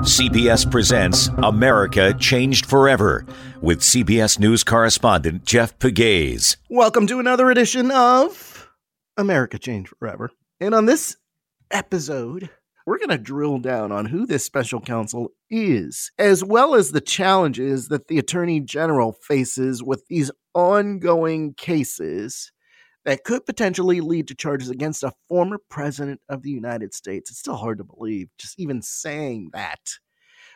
CBS presents America Changed Forever with CBS News correspondent Jeff Pegues. Welcome to another edition of America Changed Forever. And on this episode, we're going to drill down on who this special counsel is, as well as the challenges that the Attorney General faces with these ongoing cases that could potentially lead to charges against a former president of the United States. It's still hard to believe, just even saying that.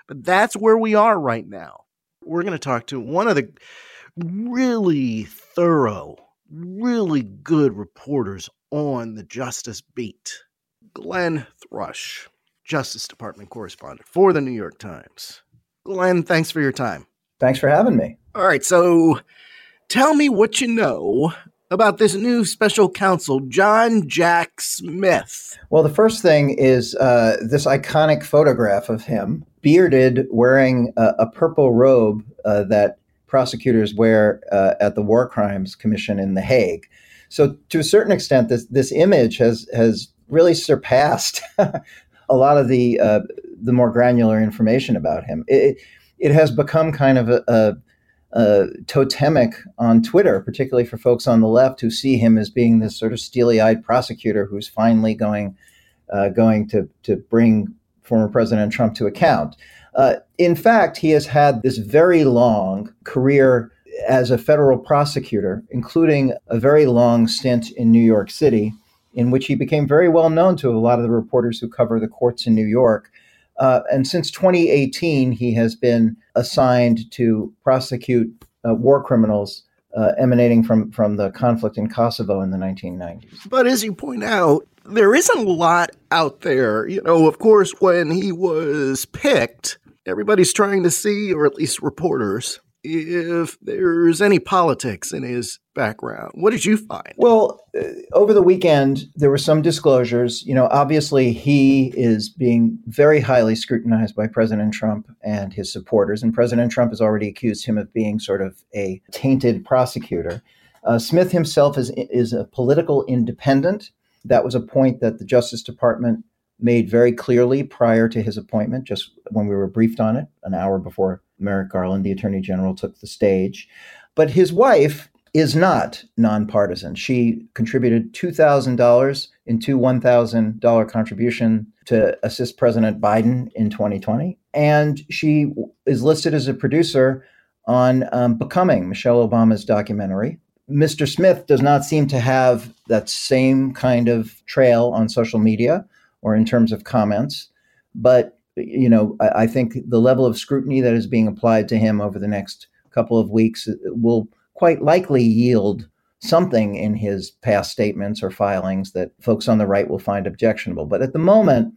But that's where we are right now. We're going to talk to one of the really thorough, really good reporters on the Justice Beat, Glenn Thrush, Justice Department correspondent for the New York Times. Glenn, thanks for your time. Thanks for having me. All right, so tell me what you know about this new special counsel, John Jack Smith. Well, the first thing is uh, this iconic photograph of him, bearded, wearing a, a purple robe uh, that prosecutors wear uh, at the War Crimes Commission in The Hague. So, to a certain extent, this this image has has really surpassed a lot of the uh, the more granular information about him. It, it has become kind of a, a uh, totemic on Twitter, particularly for folks on the left who see him as being this sort of steely-eyed prosecutor who's finally going uh, going to to bring former President Trump to account. Uh, in fact, he has had this very long career as a federal prosecutor, including a very long stint in New York City, in which he became very well known to a lot of the reporters who cover the courts in New York. Uh, and since 2018, he has been assigned to prosecute uh, war criminals uh, emanating from, from the conflict in Kosovo in the 1990s. But as you point out, there isn't a lot out there. You know, of course, when he was picked, everybody's trying to see, or at least reporters, if there's any politics in his background. What did you find? Well, uh, over the weekend, there were some disclosures. You know, obviously, he is being very highly scrutinized by President Trump and his supporters. And President Trump has already accused him of being sort of a tainted prosecutor. Uh, Smith himself is, is a political independent. That was a point that the Justice Department made very clearly prior to his appointment, just when we were briefed on it, an hour before Merrick Garland, the Attorney General, took the stage. But his wife is not nonpartisan. She contributed $2,000 into $1,000 contribution to assist President Biden in 2020. And she is listed as a producer on um, Becoming, Michelle Obama's documentary. Mr. Smith does not seem to have that same kind of trail on social media or in terms of comments. But you know, I, I, think the level of scrutiny that is being applied to him over the next couple of weeks uh, will quite likely yield something in his past statements or filings that folks on the right will find objectionable. But at the moment,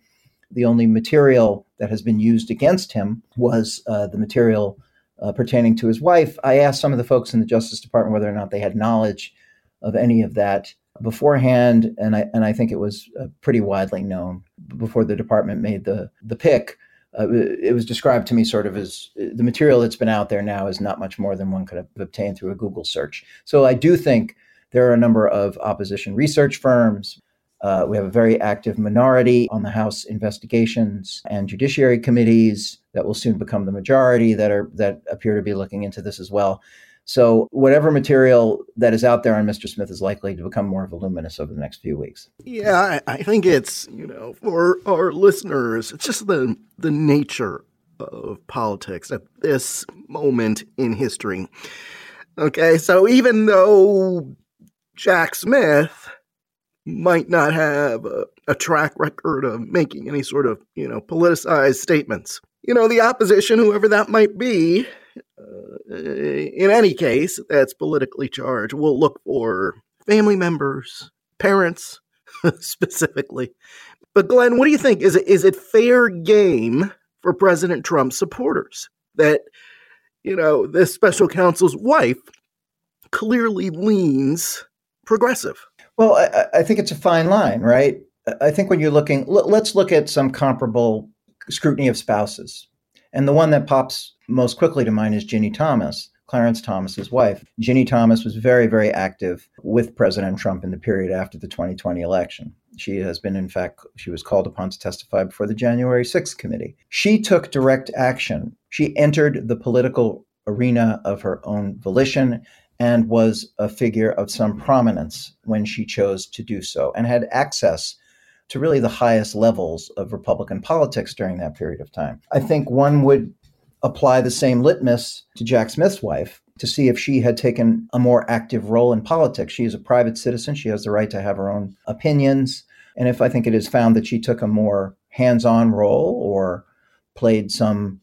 the only material that has been used against him was uh, the material uh, pertaining to his wife. I asked some of the folks in the Justice Department whether or not they had knowledge of any of that beforehand, and I and I think it was uh, pretty widely known before the department made the the pick uh, it was described to me sort of as the material that's been out there now is not much more than one could have obtained through a Google search. So I do think there are a number of opposition research firms. Uh, we have a very active minority on the House investigations and judiciary committees that will soon become the majority that are that appear to be looking into this as well. So whatever material that is out there on Mr. Smith is likely to become more voluminous over the next few weeks. Yeah, I, I think it's you know for our listeners, it's just the the nature of politics at this moment in history. Okay, so even though Jack Smith might not have a, a, track record of making any sort of, you know, politicized statements. You know, the opposition, whoever that might be, uh, in any case that's politically charged, will look for family members, parents specifically. But Glenn, what do you think? Is it is it fair game for President Trump's supporters that you know this special counsel's wife clearly leans progressive? Well, I, I think it's a fine line, right? I think when you're looking, let's look at some comparable scrutiny of spouses. And the one that pops most quickly to mind is Ginny Thomas, Clarence Thomas's wife. Ginny Thomas was very, very active with President Trump in the period after the 2020 election. She has been, in fact, she was called upon to testify before the January 6th committee. She took direct action. She entered the political arena of her own volition and was a figure of some prominence when she chose to do so and had access to really the highest levels of Republican politics during that period of time. I think one would apply the same litmus to Jack Smith's wife to see if she had taken a more active role in politics. She is a private citizen, she has the right to have her own opinions. And if I think it is found that she took a more hands on role or played some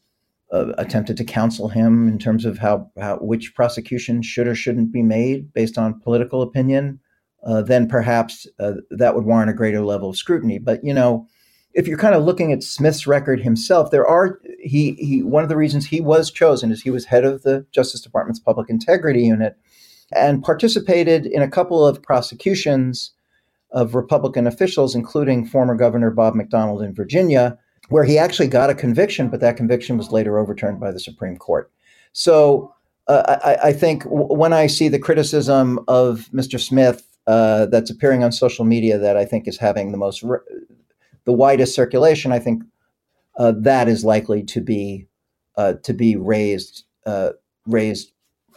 uh, attempted to counsel him in terms of how, how which prosecution should or shouldn't be made based on political opinion, uh, then perhaps uh, that would warrant a greater level of scrutiny. But you know, if you're kind of looking at Smith's record himself, there are he he one of the reasons he was chosen is he was head of the Justice Department's Public Integrity Unit and participated in a couple of prosecutions of Republican officials, including former Governor Bob McDonnell in Virginia, where he actually got a conviction, but that conviction was later overturned by the Supreme Court. So uh, I, I, think w- when I see the criticism of Mr. Smith uh, that's appearing on social media that I think is having the most re- the widest circulation, I think uh, that is likely to be uh, to be raised uh, raised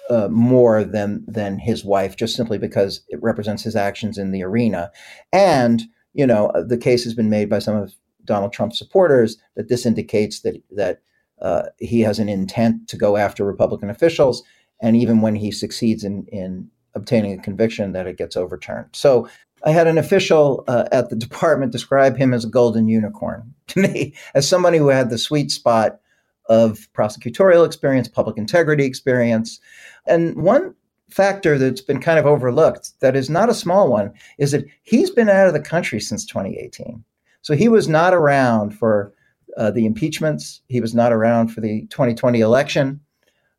uh, more than than his wife, just simply because it represents his actions in the arena. And you know, the case has been made by some of Donald Trump supporters that this indicates that that uh, he has an intent to go after Republican officials, and even when he succeeds in in obtaining a conviction, that it gets overturned. So. I had an official uh, at the department describe him as a golden unicorn to me, as somebody who had the sweet spot of prosecutorial experience, public integrity experience. And one factor that's been kind of overlooked, that is not a small one, is that he's been out of the country since 2018. So he was not around for uh, the impeachments. He was not around for the 2020 election.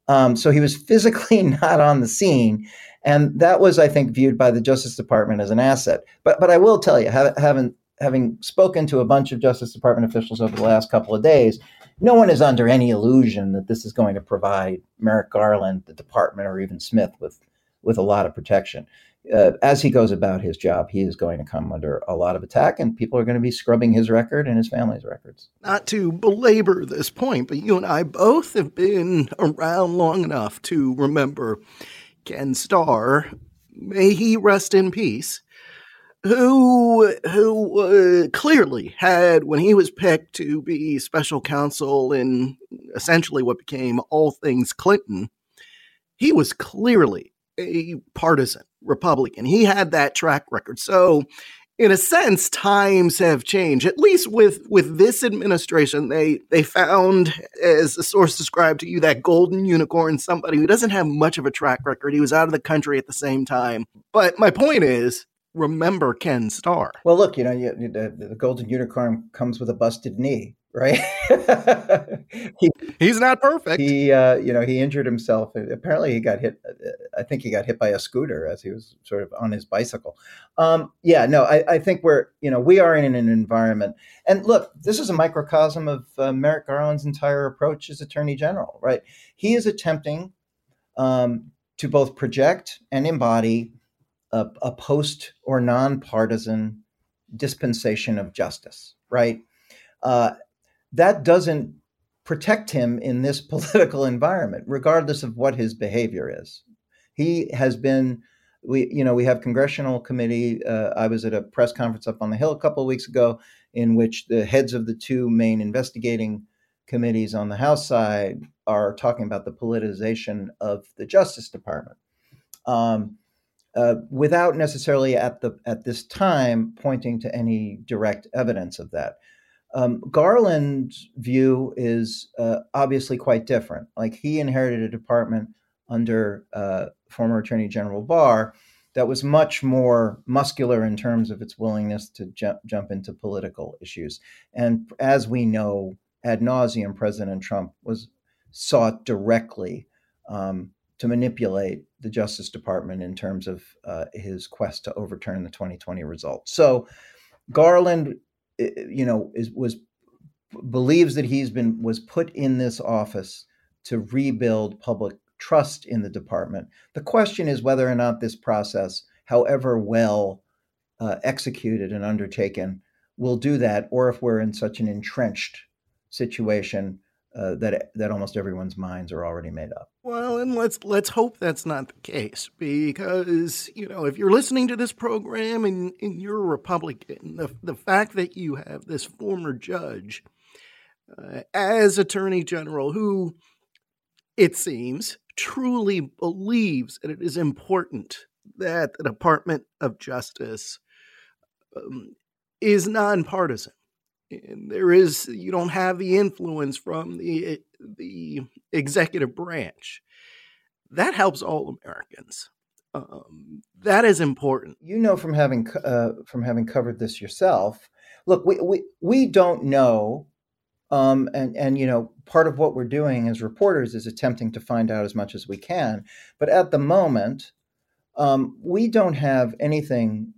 Um, so he was physically not on the scene. And that was, I think, viewed by the Justice Department as an asset. But, but I will tell you, having, having spoken to a bunch of Justice Department officials over the last couple of days, no one is under any illusion that this is going to provide Merrick Garland, the department, or even Smith with, with a lot of protection uh, as he goes about his job, he is going to come under a lot of attack, and people are going to be scrubbing his record and his family's records. Not to belabor this point, but you and I both have been around long enough to remember Ken Starr, may he rest in peace, who who uh, clearly had when he was picked to be special counsel in essentially what became all things Clinton, he was clearly a partisan Republican. He had that track record. So, in a sense, times have changed. At least with with this administration, they they found, as a source described to you, that golden unicorn, somebody who doesn't have much of a track record. He was out of the country at the same time. But my point is, remember Ken Starr. Well, look, you know, you, the, the golden unicorn comes with a busted knee. Right? he, He's not perfect. He, uh, you know, he injured himself. Apparently, he got hit. I think he got hit by a scooter as he was sort of on his bicycle. Um, yeah, no, I, I, think we're, you know, we are in an environment. And look, this is a microcosm of uh, Merrick Garland's entire approach as Attorney General, right? He is attempting um, to both project and embody a, a post or nonpartisan dispensation of justice, right? Uh, that doesn't protect him in this political environment, regardless of what his behavior is. He has been, we, you know, we have congressional committee. Uh, I was at a press conference up on the Hill a couple of weeks ago, in which the heads of the two main investigating committees on the House side are talking about the politicization of the Justice Department. Um, uh, without necessarily at the at this time pointing to any direct evidence of that. Um, Garland's view is uh, obviously quite different. Like he inherited a department under uh, former Attorney General Barr that was much more muscular in terms of its willingness to jump, jump into political issues. And as we know, ad nauseum, President Trump was sought directly um, to manipulate the Justice Department in terms of uh, his quest to overturn the 2020 results. So Garland you know, is was believes that he's been was put in this office to rebuild public trust in the department. The question is whether or not this process, however well uh, executed and undertaken, will do that, or if we're in such an entrenched situation uh, that that almost everyone's minds are already made up. Well, and let's let's hope that's not the case because you know if you're listening to this program and, and you're a Republican, the the fact that you have this former judge uh, as Attorney General who, it seems, truly believes that it is important that the Department of Justice um, is nonpartisan and there is you don't have the influence from the the executive branch. That helps all americans. Um, that is important. You know from having uh, from having covered this yourself look we we, we don't know um, and and you know part of what we're doing as reporters is attempting to find out as much as we can. But at the moment um, we don't have anything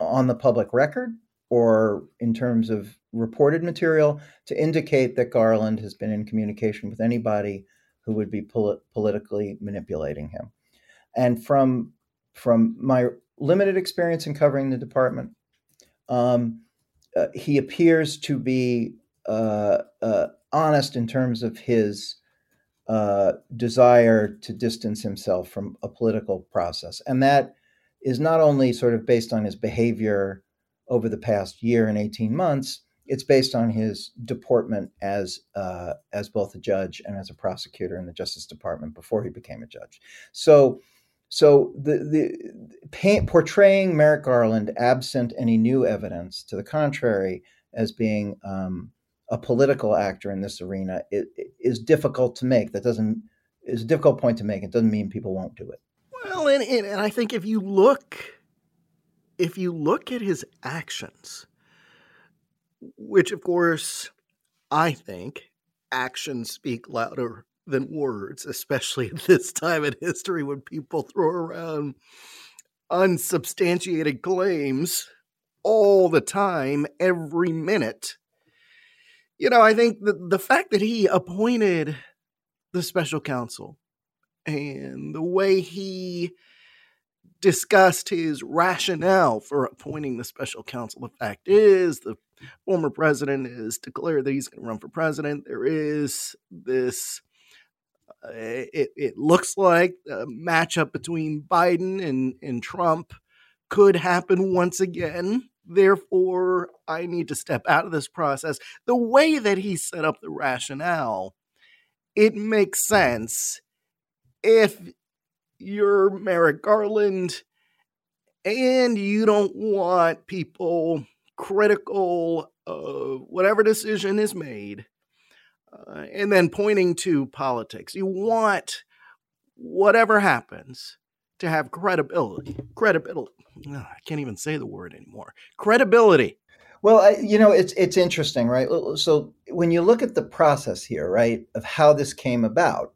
on the public record or in terms of reported material to indicate that Garland has been in communication with anybody who would be pol- politically manipulating him. And from from my limited experience in covering the department, um, uh, he appears to be uh, uh, honest in terms of his uh, desire to distance himself from a political process, and that is not only sort of based on his behavior over the past year and 18 months, it's based on his deportment as uh, as both a judge and as a prosecutor in the Justice Department before he became a judge. So, so the the paint, portraying Merrick Garland absent any new evidence to the contrary as being um, a political actor in this arena it, it is difficult to make. That doesn't is a difficult point to make. It doesn't mean people won't do it. Well, and, and, and I think if you look if you look at his actions, which of course I think actions speak louder than words, especially at this time in history when people throw around unsubstantiated claims all the time, every minute. You know, I think the, the fact that he appointed the special counsel and the way he discussed his rationale for appointing the special counsel. The fact is, the former president has declared that he's going to run for president. There is this. Uh, it, it looks like a matchup between Biden and, and Trump could happen once again. Therefore, I need to step out of this process. The way that he set up the rationale, it makes sense if you're Merrick Garland and you don't want people critical of whatever decision is made uh, and then pointing to politics. You want whatever happens to have credibility. Credibility. I can't even say the word anymore. Credibility. Well, I, you know, it's it's interesting, right? So when you look at the process here, right, of how this came about,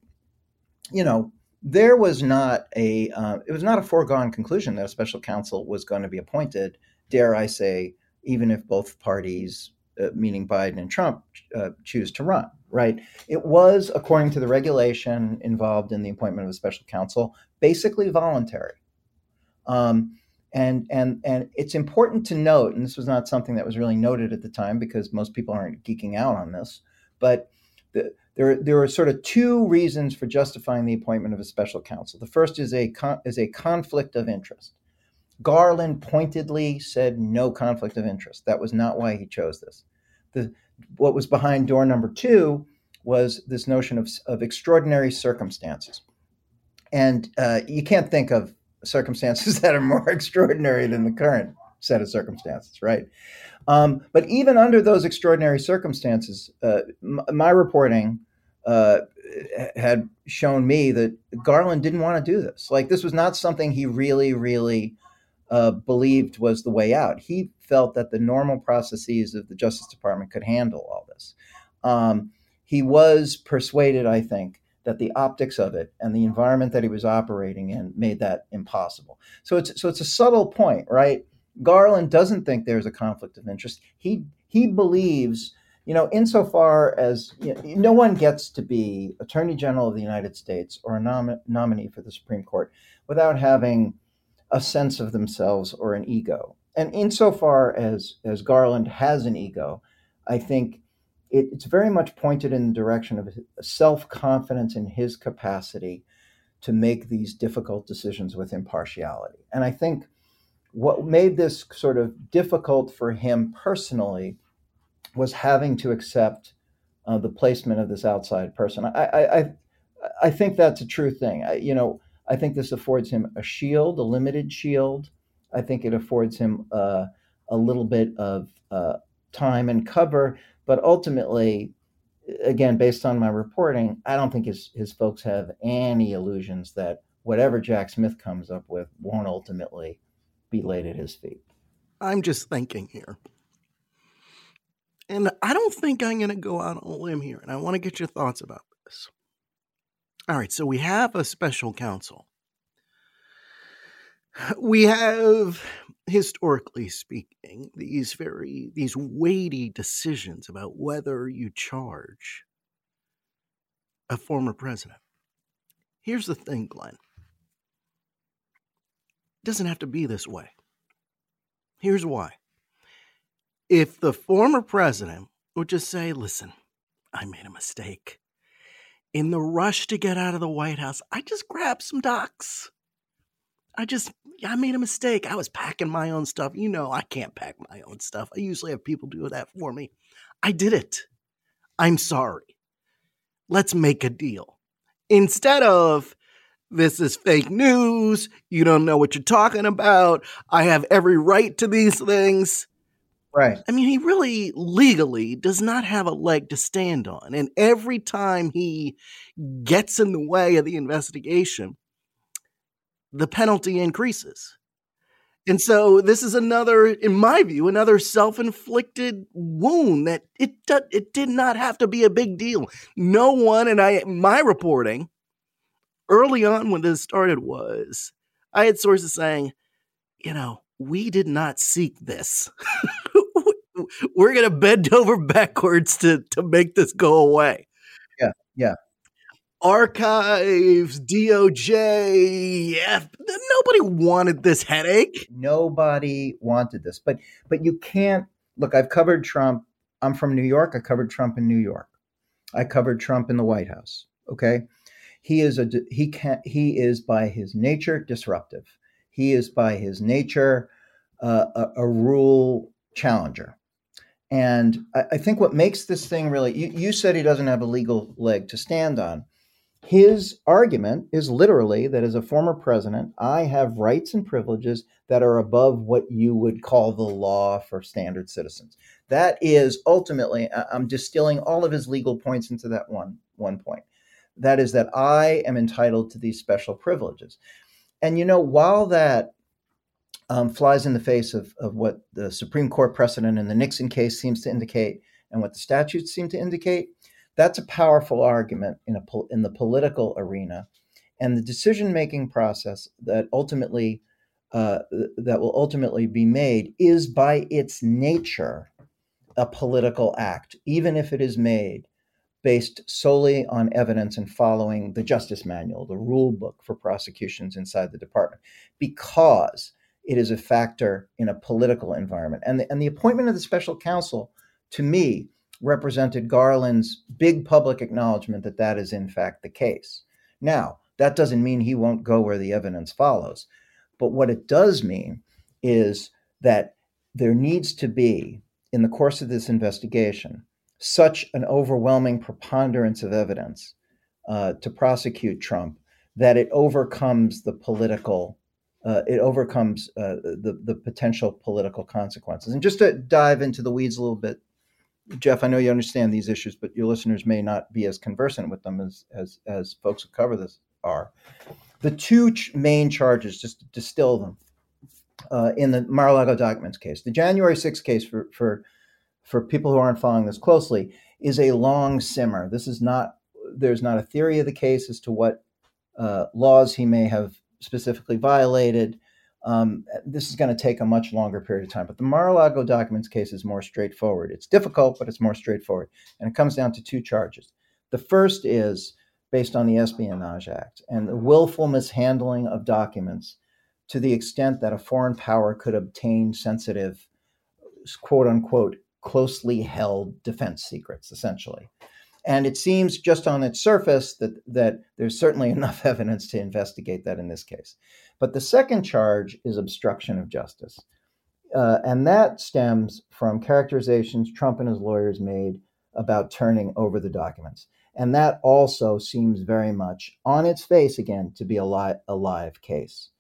you know, there was not a uh, it was not a foregone conclusion that a special counsel was going to be appointed. Dare I say, even if both parties, uh, meaning Biden and Trump, uh, choose to run, right? It was, according to the regulation involved in the appointment of a special counsel, basically voluntary. Um, and and and it's important to note, and this was not something that was really noted at the time because most people aren't geeking out on this, but the, there there are sort of two reasons for justifying the appointment of a special counsel. The first is a con, is a conflict of interest. Garland pointedly said no conflict of interest. That was not why he chose this. The what was behind door number two was this notion of, of extraordinary circumstances. And uh, you can't think of circumstances that are more extraordinary than the current set of circumstances, right? Um, but even under those extraordinary circumstances, uh, m- my reporting uh, had shown me that Garland didn't want to do this. Like, this was not something he really, really uh, believed was the way out. He felt that the normal processes of the Justice Department could handle all this. Um, he was persuaded, I think, that the optics of it and the environment that he was operating in made that impossible. So it's so it's a subtle point, right? Garland doesn't think there's a conflict of interest. He he believes, you know, insofar as you know, no one gets to be Attorney General of the United States or a nom- nominee for the Supreme Court without having a sense of themselves or an ego. And insofar as as Garland has an ego, I think it, it's very much pointed in the direction of self confidence in his capacity to make these difficult decisions with impartiality. And I think what made this sort of difficult for him personally was having to accept uh, the placement of this outside person. I, I, I, I think that's a true thing. I, you know, I think this affords him a shield, a limited shield. I think it affords him uh, a little bit of uh, time and cover but ultimately, again, based on my reporting, I don't think his, his folks have any illusions that whatever Jack Smith comes up with won't ultimately be laid at his feet. I'm just thinking here. And I don't think I'm going to go out on a limb here, and I want to get your thoughts about this. All right, so we have a special counsel. We have historically speaking, these very these weighty decisions about whether you charge a former president. Here's the thing, Glenn. It doesn't have to be this way. Here's why. If the former president would just say, listen, I made a mistake. In the rush to get out of the White House, I just grabbed some docs. I just I made a mistake. I was packing my own stuff. You know, I can't pack my own stuff. I usually have people do that for me. I did it. I'm sorry. Let's make a deal. Instead of this is fake news, you don't know what you're talking about, I have every right to these things. Right. I mean, he really legally does not have a leg to stand on. And every time he gets in the way of the investigation, the penalty increases. And so this is another, in my view, another self-inflicted wound that it it did not have to be a big deal. No one, and I my reporting early on when this started was I had sources saying, you know, we did not seek this. We're gonna bend over backwards to to make this go away. Yeah, yeah archives, DOJ. Yeah, nobody wanted this headache. Nobody wanted this. But but you can't look. I've covered Trump. I'm from New York. I covered Trump in New York. I covered Trump in the White House. Okay, he is a he can he is by his nature disruptive. He is by his nature uh, a, a rule challenger. And I, I, think what makes this thing really, you, you said he doesn't have a legal leg to stand on. His argument is literally that as a former president, I have rights and privileges that are above what you would call the law for standard citizens. That is ultimately, I'm distilling all of his legal points into that one, one point. That is that I am entitled to these special privileges. And you know, while that um, flies in the face of, of what the Supreme Court precedent in the Nixon case seems to indicate and what the statutes seem to indicate. That's a powerful argument in, a, in the political arena. And the decision making process that ultimately uh, that will ultimately be made is by its nature a political act, even if it is made based solely on evidence and following the justice manual, the rule book for prosecutions inside the department, because it is a factor in a political environment. And the, and the appointment of the special counsel, to me, represented Garland's big public acknowledgement that that is in fact the case. Now, that doesn't mean he won't go where the evidence follows. But what it does mean is that there needs to be, in the course of this investigation, such an overwhelming preponderance of evidence uh, to prosecute Trump that it overcomes the political, uh, it overcomes uh, the the potential political consequences. And just to dive into the weeds a little bit, Jeff, I know you understand these issues, but your listeners may not be as conversant with them as as as folks who cover this are. The two ch- main charges, just to distill them, uh, in the Mar-a-Lago documents case, the January 6th case for for for people who aren't following this closely, is a long simmer. This is not, there's not a theory of the case as to what uh, laws he may have specifically violated. Um, this is going to take a much longer period of time. But the Mar a Lago documents case is more straightforward. It's difficult, but it's more straightforward. And it comes down to two charges. The first is based on the Espionage Act and the willful mishandling of documents to the extent that a foreign power could obtain sensitive, quote unquote, closely held defense secrets, essentially. And it seems just on its surface that, that there's certainly enough evidence to investigate that in this case. But the second charge is obstruction of justice. Uh, and that stems from characterizations Trump and his lawyers made about turning over the documents. And that also seems very much on its face, again, to be a, li- a live case.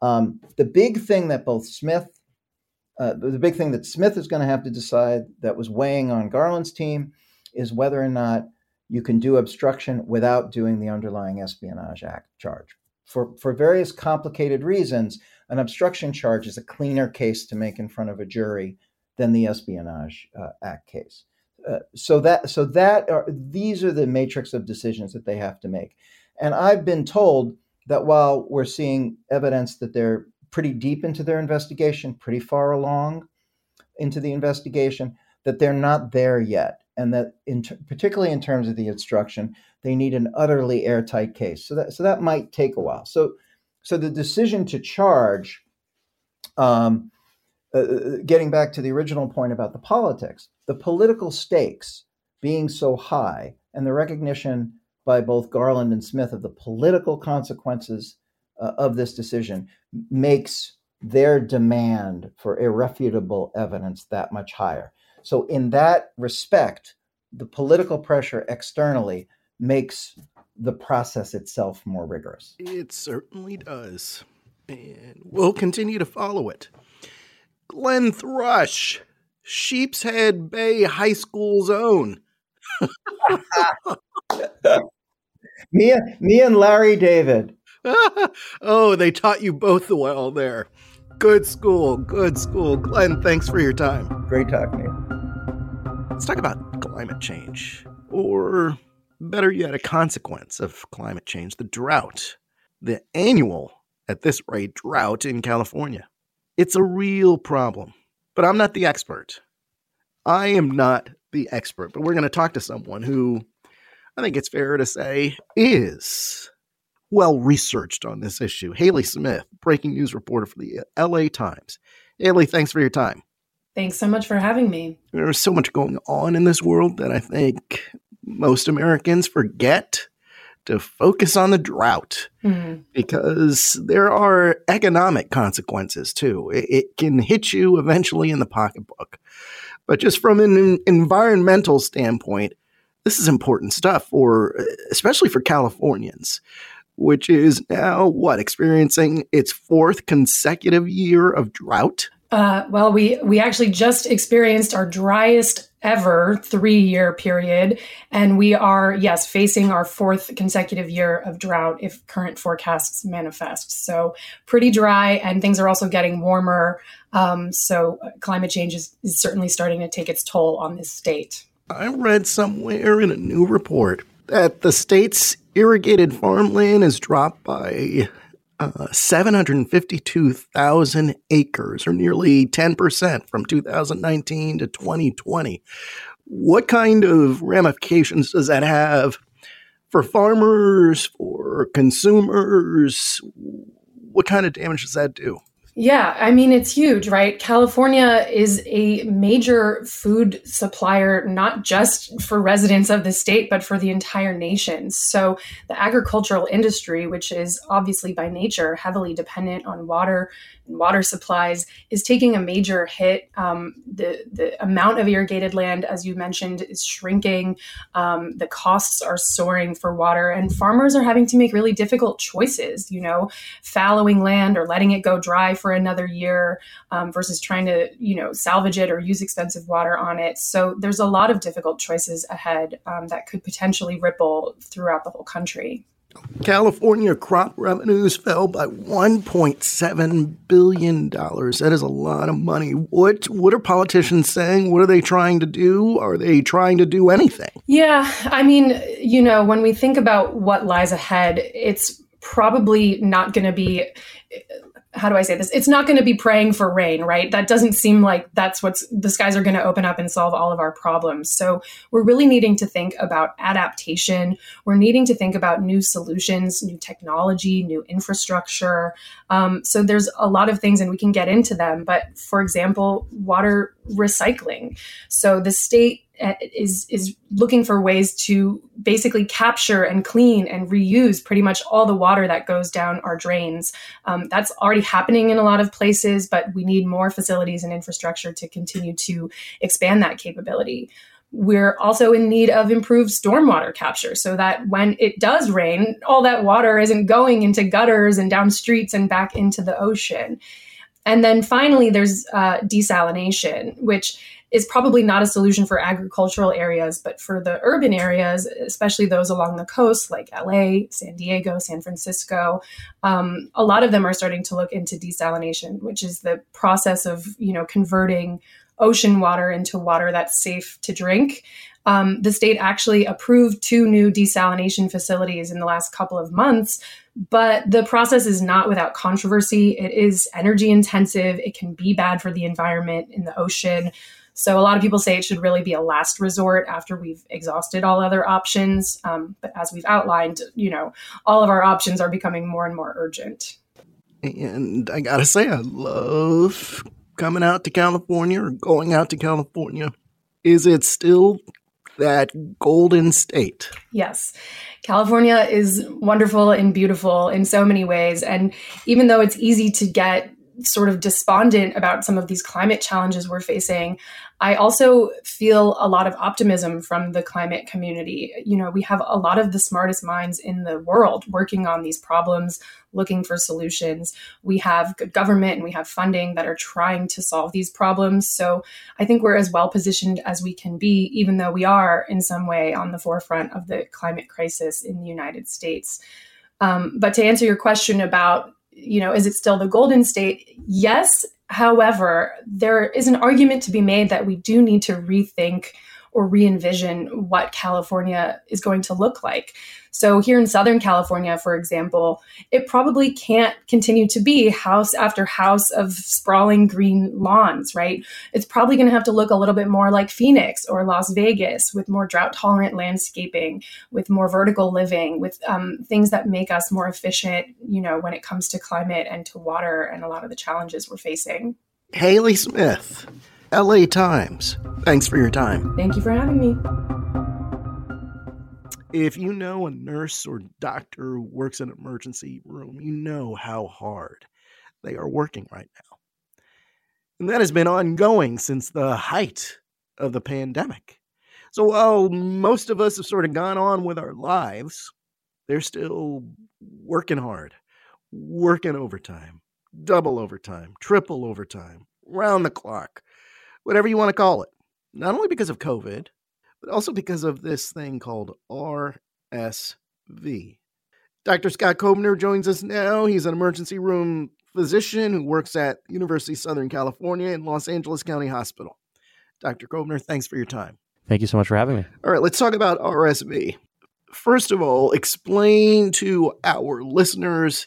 Um, the big thing that both Smith uh, the big thing that Smith is going to have to decide that was weighing on Garland's team is whether or not you can do obstruction without doing the underlying Espionage Act charge. For, for various complicated reasons, an obstruction charge is a cleaner case to make in front of a jury than the Espionage uh, Act case. Uh, so that so that are, these are the matrix of decisions that they have to make. And I've been told that while we're seeing evidence that they're pretty deep into their investigation, pretty far along into the investigation, that they're not there yet. And that, in t- particularly in terms of the instruction, they need an utterly airtight case. So that so that might take a while. So so the decision to charge, um, uh, uh getting back to the original point about the politics, the political stakes being so high, and the recognition by both Garland and Smith of the political consequences uh, of this decision makes their demand for irrefutable evidence that much higher. So, in that respect, the political pressure externally makes the process itself more rigorous. It certainly does. And we'll continue to follow it. Glenn Thrush, Sheepshead Bay High School's own. me, me and Larry David oh, they taught you both well there. Good school, good school. Glenn, thanks for your time. Great talking to you. Let's talk about climate change, or better yet, a consequence of climate change the drought, the annual, at this rate, drought in California. It's a real problem, but I'm not the expert. I am not the expert, but we're going to talk to someone who I think it's fair to say is well researched on this issue. Haley Smith, breaking news reporter for the LA Times. Haley, thanks for your time. Thanks so much for having me. There's so much going on in this world that I think most Americans forget to focus on the drought mm-hmm. because there are economic consequences too. It, it, can hit you eventually in the pocketbook. But just from an environmental standpoint, this is important stuff for especially for Californians which is now what experiencing its fourth consecutive year of drought. Uh, well, we we actually just experienced our driest ever three year period, and we are yes facing our fourth consecutive year of drought if current forecasts manifest. So pretty dry, and things are also getting warmer. Um, so climate change is, is certainly starting to take its toll on this state. I read somewhere in a new report that the state's irrigated farmland has dropped by uh, 752,000 acres, or nearly 10% from 2019 to 2020. What kind of ramifications does that have for farmers, for consumers? What kind of damage does that do? Yeah, I mean, it's huge, right? California is a major food supplier, not just for residents of the state, but for the entire nation. So, the agricultural industry, which is obviously by nature heavily dependent on water water supplies is taking a major hit. Um, the the amount of irrigated land, as you mentioned, is shrinking. Um, the costs are soaring for water, and farmers are having to make really difficult choices. You know, fallowing land or letting it go dry for another year um, versus trying to you know salvage it or use expensive water on it. So there's a lot of difficult choices ahead um, that could potentially ripple throughout the whole country. California crop revenues fell by 1.7 billion dollars. That is a lot of money. What what are politicians saying? What are they trying to do? Are they trying to do anything? Yeah, I mean, you know, when we think about what lies ahead, it's probably not going to be how do I say this? It's not going to be praying for rain, right? That doesn't seem like that's what's the skies are going to open up and solve all of our problems. So we're really needing to think about adaptation. We're needing to think about new solutions, new technology, new infrastructure. Um, so there's a lot of things, and we can get into them. But for example, water recycling. So the state is is looking for ways to basically capture and clean and reuse pretty much all the water that goes down our drains. Um, that's already happening in a lot of places, but we need more facilities and infrastructure to continue to expand that capability. We're also in need of improved stormwater capture so that when it does rain, all that water isn't going into gutters and down streets and back into the ocean. And then finally, there's uh, desalination, which is probably not a solution for agricultural areas, but for the urban areas, especially those along the coast like LA, San Diego, San Francisco, um, a lot of them are starting to look into desalination, which is the process of you know converting ocean water into water that's safe to drink. Um, the state actually approved two new desalination facilities in the last couple of months, but the process is not without controversy. It is energy intensive, it can be bad for the environment in the ocean. So a lot of people say it should really be a last resort after we've exhausted all other options. Um, but as we've outlined, you know, all of our options are becoming more and more urgent. And I gotta say, I love coming out to California or going out to California. Is it still that golden state? Yes. California is wonderful and beautiful in so many ways. And even though it's easy to get sort of despondent about some of these climate challenges we're facing, I also feel a lot of optimism from the climate community. You know, we have a lot of the smartest minds in the world working on these problems, looking for solutions. We have good government and we have funding that are trying to solve these problems. So I think we're as well positioned as we can be, even though we are in some way on the forefront of the climate crisis in the United States. Um, but to answer your question about you know, is it still the golden state? Yes. However, there is an argument to be made that we do need to rethink or re envision what California is going to look like. So, here in Southern California, for example, it probably can't continue to be house after house of sprawling green lawns, right? It's probably going to have to look a little bit more like Phoenix or Las Vegas with more drought tolerant landscaping, with more vertical living, with um, things that make us more efficient, you know, when it comes to climate and to water and a lot of the challenges we're facing. Haley Smith. LA Times. Thanks for your time. Thank you for having me. If you know a nurse or doctor who works in an emergency room, you know how hard they are working right now. And that has been ongoing since the height of the pandemic. So while most of us have sort of gone on with our lives, they're still working hard, working overtime, double overtime, triple overtime, round the clock, whatever you want to call it. Not only because of COVID, but also because of this thing called RSV. Dr. Scott Kobner joins us now. He's an emergency room physician who works at University of Southern California in Los Angeles County Hospital. Dr. Kobner, thanks for your time. Thank you so much for having me. All right, let's talk about RSV. First of all, explain to our listeners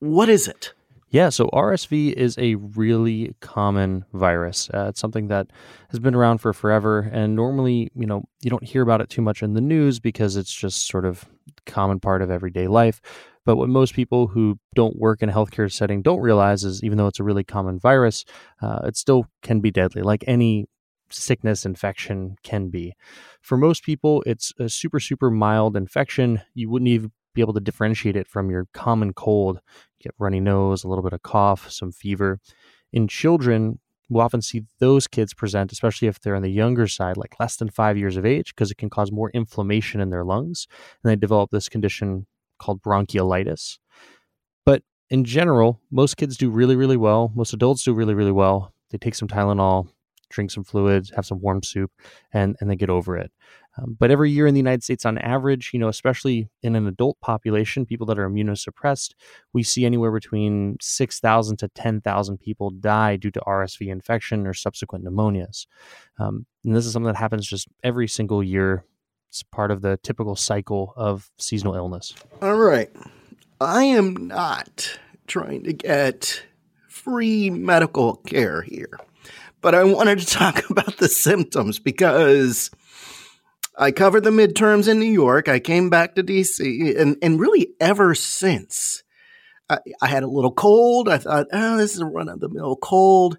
what is it? Yeah, so RSV is a really common virus. Uh, it's something that has been around for forever, and normally, you know, you don't hear about it too much in the news because it's just sort of common part of everyday life. But what most people who don't work in a healthcare setting don't realize is, even though it's a really common virus, uh, it still can be deadly, like any sickness infection can be. For most people, it's a super super mild infection. You wouldn't even be able to differentiate it from your common cold. Get runny nose, a little bit of cough, some fever. In children, we'll often see those kids present, especially if they're on the younger side, like less than five years of age, because it can cause more inflammation in their lungs. And they develop this condition called bronchiolitis. But in general, most kids do really, really well. Most adults do really, really well. They take some Tylenol, drink some fluids, have some warm soup, and, and they get over it. Um, but every year in the United States, on average, you know, especially in an adult population, people that are immunosuppressed, we see anywhere between 6,000 to 10,000 people die due to RSV infection or subsequent pneumonias. Um, and this is something that happens just every single year. It's part of the typical cycle of seasonal illness. All right. I am not trying to get free medical care here, but I wanted to talk about the symptoms because I covered the midterms in New York. I came back to DC, and, and really ever since, I, I had a little cold. I thought, oh, this is a run of the mill cold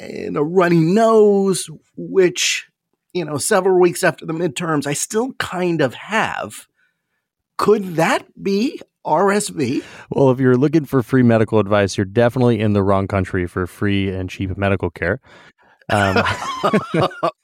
and a runny nose, which, you know, several weeks after the midterms, I still kind of have. Could that be RSV? Well, if you're looking for free medical advice, you're definitely in the wrong country for free and cheap medical care. Um,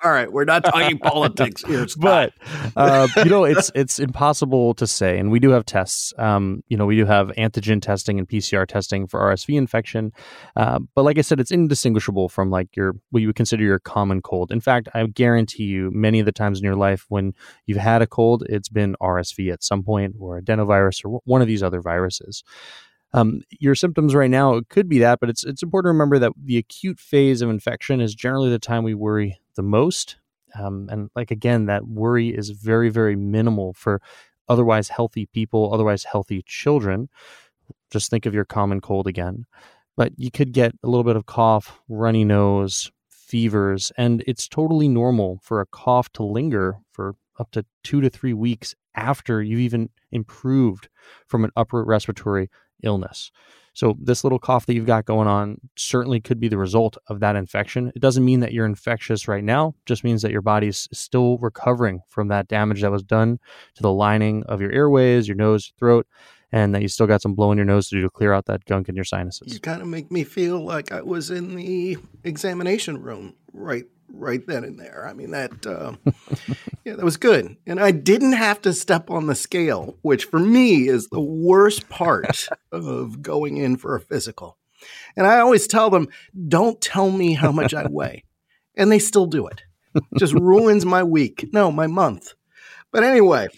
All right, we're not talking politics here, but uh, you know, it's it's impossible to say, and we do have tests. Um, you know, we do have antigen testing and PCR testing for RSV infection, uh, but like I said, it's indistinguishable from like your what you would consider your common cold. In fact, I guarantee you, many of the times in your life when you've had a cold, it's been RSV at some point, or adenovirus, or one of these other viruses um, your symptoms right now it could be that, but it's it's important to remember that the acute phase of infection is generally the time we worry the most. Um, and like again, that worry is very very minimal for otherwise healthy people, otherwise healthy children. Just think of your common cold again. But you could get a little bit of cough, runny nose, fevers, and it's totally normal for a cough to linger for up to two to three weeks after you've even improved from an upper respiratory illness. So, this little cough that you've got going on certainly could be the result of that infection. It doesn't mean that you're infectious right now, just means that your body's still recovering from that damage that was done to the lining of your airways, your nose, throat, and that you still got some blow in your nose to do to clear out that gunk in your sinuses. You kind of make me feel like I was in the examination room right right then and there. I mean that uh, yeah, that was good. And I didn't have to step on the scale, which for me is the worst part of going in for a physical. And I always tell them, don't tell me how much I weigh. And they still do it. Just ruins my week. No, my month. But anyway.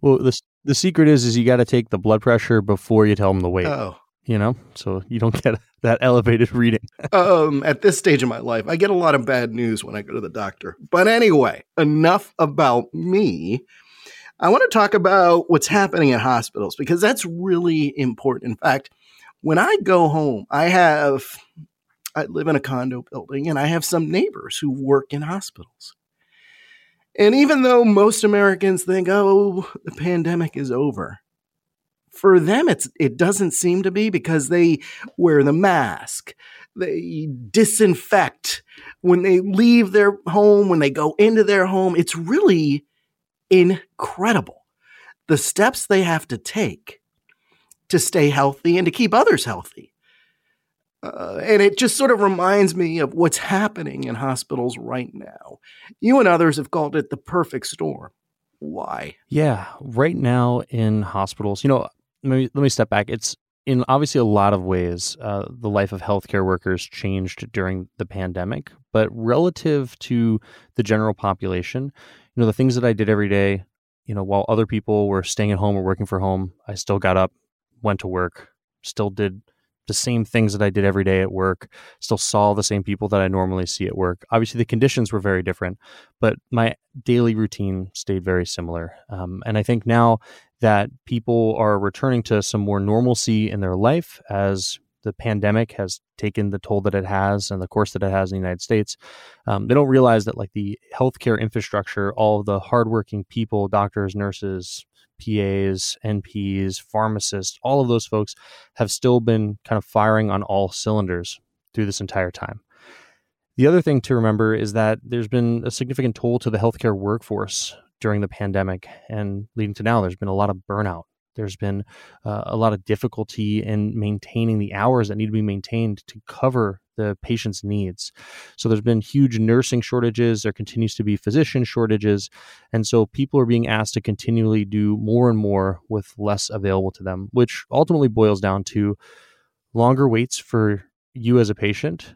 Well, the, the secret is is you got to take the blood pressure before you tell them the weight. Oh, you know, so you don't get that elevated reading. um, at this stage of my life, I get a lot of bad news when I go to the doctor. But anyway, enough about me. I want to talk about what's happening in hospitals because that's really important. In fact, when I go home, I have I live in a condo building and I have some neighbors who work in hospitals. And even though most Americans think, oh, the pandemic is over, for them it's it doesn't seem to be because they wear the mask. They disinfect when they leave their home when they go into their home. It's really incredible the steps they have to take to stay healthy and to keep others healthy. Uh, and it just sort of reminds me of what's happening in hospitals right now. You and others have called it the perfect storm. Why? Yeah right now in hospitals you know let me let me step back. It's in obviously a lot of ways, uh, the life of healthcare workers changed during the pandemic. But relative to the general population, you know, the things that I did every day, you know, while other people were staying at home or working from home, I still got up, went to work, still did the same things that I did every day at work, still saw the same people that I normally see at work. Obviously, the conditions were very different, but my daily routine stayed very similar. Um, and I think now that people are returning to some more normalcy in their life as the pandemic has taken the toll that it has and the course that it has in the United States, um, they don't realize that like the healthcare infrastructure, all the hardworking people, doctors, nurses, PAs, NPs, pharmacists, all of those folks have still been kind of firing on all cylinders through this entire time. The other thing to remember is that there's been a significant toll to the healthcare workforce during the pandemic and leading to now. There's been a lot of burnout there's been uh, a lot of difficulty in maintaining the hours that need to be maintained to cover the patient's needs. So there's been huge nursing shortages. There continues to be physician shortages. And so people are being asked to continually do more and more with less available to them, which ultimately boils down to longer waits for you as a patient,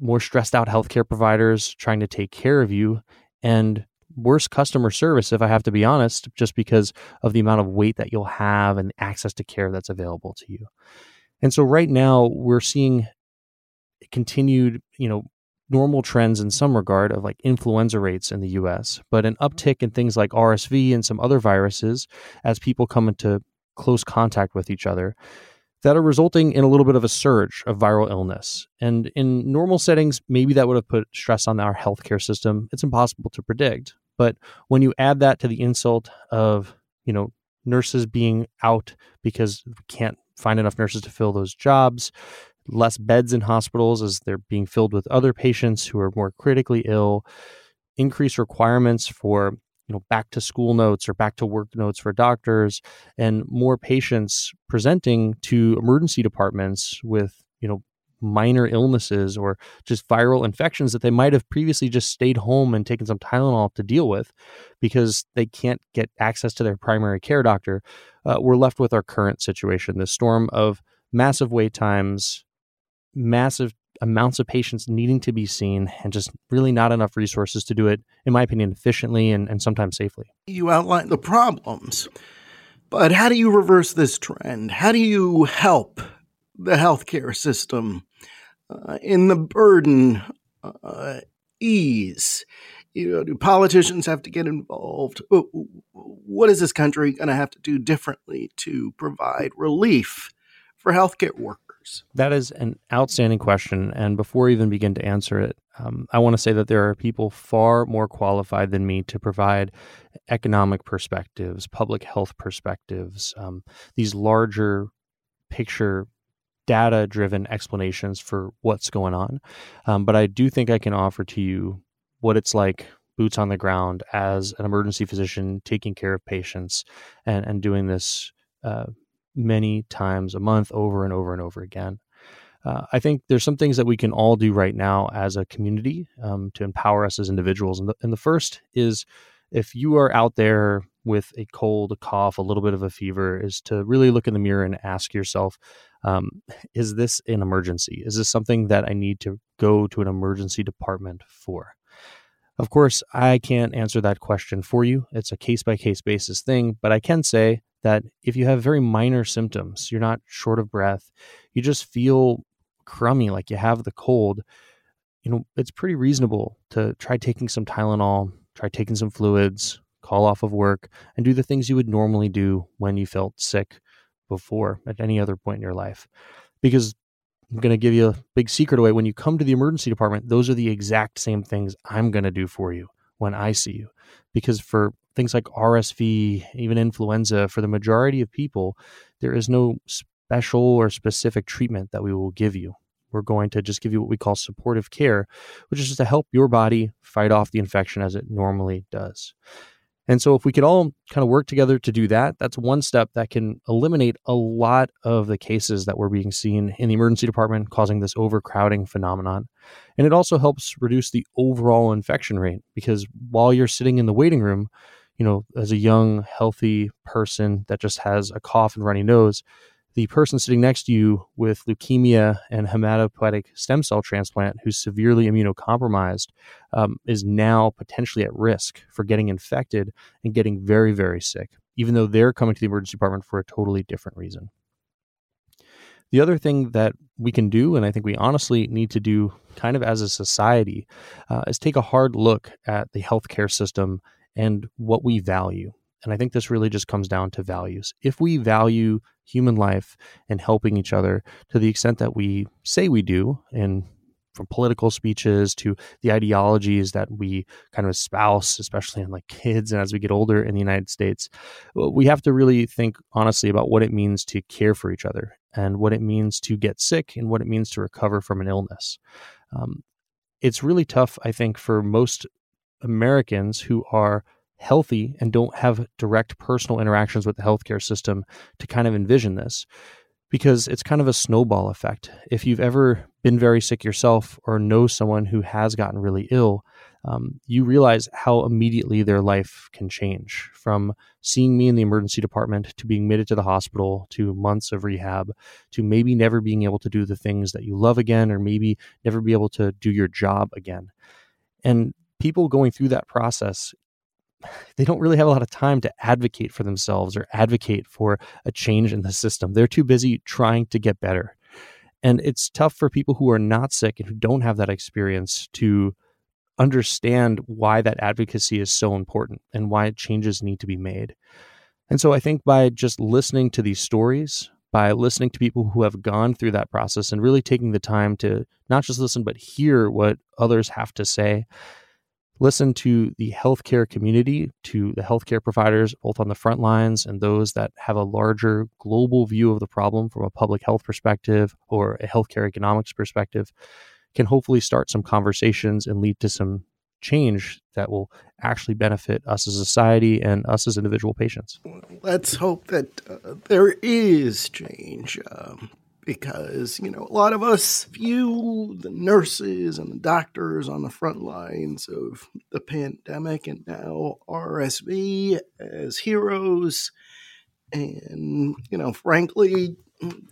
more stressed out healthcare providers trying to take care of you, and worse customer service, if I have to be honest, just because of the amount of weight that you'll have and access to care that's available to you. And so right now we're seeing continued, you know, normal trends in some regard of like influenza rates in the US, but an mm-hmm. uptick in things like RSV and some other viruses as people come into close contact with each other that are resulting in a little bit of a surge of viral illness. And in normal settings, maybe that would have put stress on our healthcare system. It's impossible to predict. But when you add that to the insult of, you know, nurses being out because we can't find enough nurses to fill those jobs, less beds in hospitals as they're being filled with other patients who are more critically ill, increased requirements for you know back to school notes or back to work notes for doctors and more patients presenting to emergency departments with you know minor illnesses or just viral infections that they might have previously just stayed home and taken some Tylenol to deal with because they can't get access to their primary care doctor, uh, we're left with our current situation. This storm of massive wait times, massive amounts of patients needing to be seen, and just really not enough resources to do it, in my opinion, efficiently and, and sometimes safely. You outline the problems. But how do you reverse this trend? How do you help the healthcare system uh, in the burden uh, ease? You know, do politicians have to get involved? What is this country going to have to do differently to provide relief for healthcare workers? That is an outstanding question. And before I even begin to answer it, um, I want to say that there are people far more qualified than me to provide economic perspectives, public health perspectives, um, these larger picture data driven explanations for what's going on. Um, but I do think I can offer to you what it's like boots on the ground as an emergency physician taking care of patients and, and doing this uh, many times a month over and over and over again. Uh, I think there's some things that we can all do right now as a community um, to empower us as individuals. And the, and the first is if you are out there with a cold, a cough, a little bit of a fever, is to really look in the mirror and ask yourself, um, is this an emergency? Is this something that I need to go to an emergency department for? Of course, I can't answer that question for you. It's a case by case basis thing, but I can say that if you have very minor symptoms, you're not short of breath, you just feel crummy, like you have the cold, you know, it's pretty reasonable to try taking some Tylenol, try taking some fluids, call off of work, and do the things you would normally do when you felt sick before at any other point in your life. Because I'm going to give you a big secret away. When you come to the emergency department, those are the exact same things I'm going to do for you when I see you. Because for things like RSV, even influenza, for the majority of people, there is no special or specific treatment that we will give you. We're going to just give you what we call supportive care, which is just to help your body fight off the infection as it normally does. And so, if we could all kind of work together to do that, that's one step that can eliminate a lot of the cases that we're being seen in the emergency department, causing this overcrowding phenomenon. And it also helps reduce the overall infection rate because while you're sitting in the waiting room, you know, as a young, healthy person that just has a cough and runny nose, the person sitting next to you with leukemia and hematopoietic stem cell transplant who's severely immunocompromised um, is now potentially at risk for getting infected and getting very, very sick, even though they're coming to the emergency department for a totally different reason. The other thing that we can do, and I think we honestly need to do kind of as a society, uh, is take a hard look at the healthcare system and what we value. And I think this really just comes down to values. If we value human life and helping each other to the extent that we say we do, and from political speeches to the ideologies that we kind of espouse, especially in like kids and as we get older in the United States, we have to really think honestly about what it means to care for each other and what it means to get sick and what it means to recover from an illness. Um, it's really tough, I think, for most Americans who are healthy and don't have direct personal interactions with the healthcare system to kind of envision this because it's kind of a snowball effect. If you've ever been very sick yourself or know someone who has gotten really ill, um, you realize how immediately their life can change from seeing me in the emergency department to being admitted to the hospital to months of rehab to maybe never being able to do the things that you love again or maybe never be able to do your job again. And people going through that process they don't really have a lot of time to advocate for themselves or advocate for a change in the system. They're too busy trying to get better. And it's tough for people who are not sick and who don't have that experience to understand why that advocacy is so important and why changes need to be made. And so I think by just listening to these stories, by listening to people who have gone through that process and really taking the time to not just listen, but hear what others have to say, listen to the healthcare community, to the healthcare providers, both on the front lines and those that have a larger global view of the problem from a public health perspective or a healthcare economics perspective, can hopefully start some conversations and lead to some change that will actually benefit us as a society and us as individual patients. Let's hope that uh, there is change. Um, because, you know, a lot of us view the nurses and the doctors on the front lines of the pandemic and now RSV as heroes. And, you know, frankly,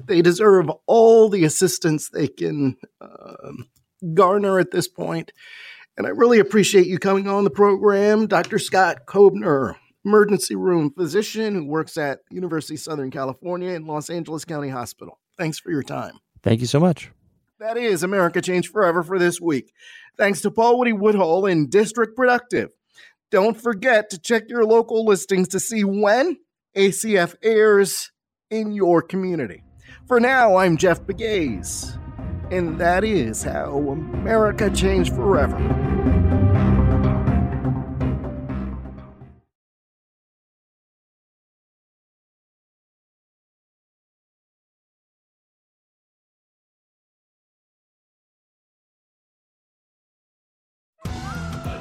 they deserve all the assistance they can uh, garner at this point. And I really appreciate you coming on the program, Dr. Scott Kobner, emergency room physician who works at University of Southern California in Los Angeles County Hospital. Thanks for your time. Thank you so much. That is America Changed Forever for this week. Thanks to Paul Woody Woodhull and District Productive. Don't forget to check your local listings to see when ACF airs in your community. For now, I'm Jeff Pegues, and that is how America changed forever.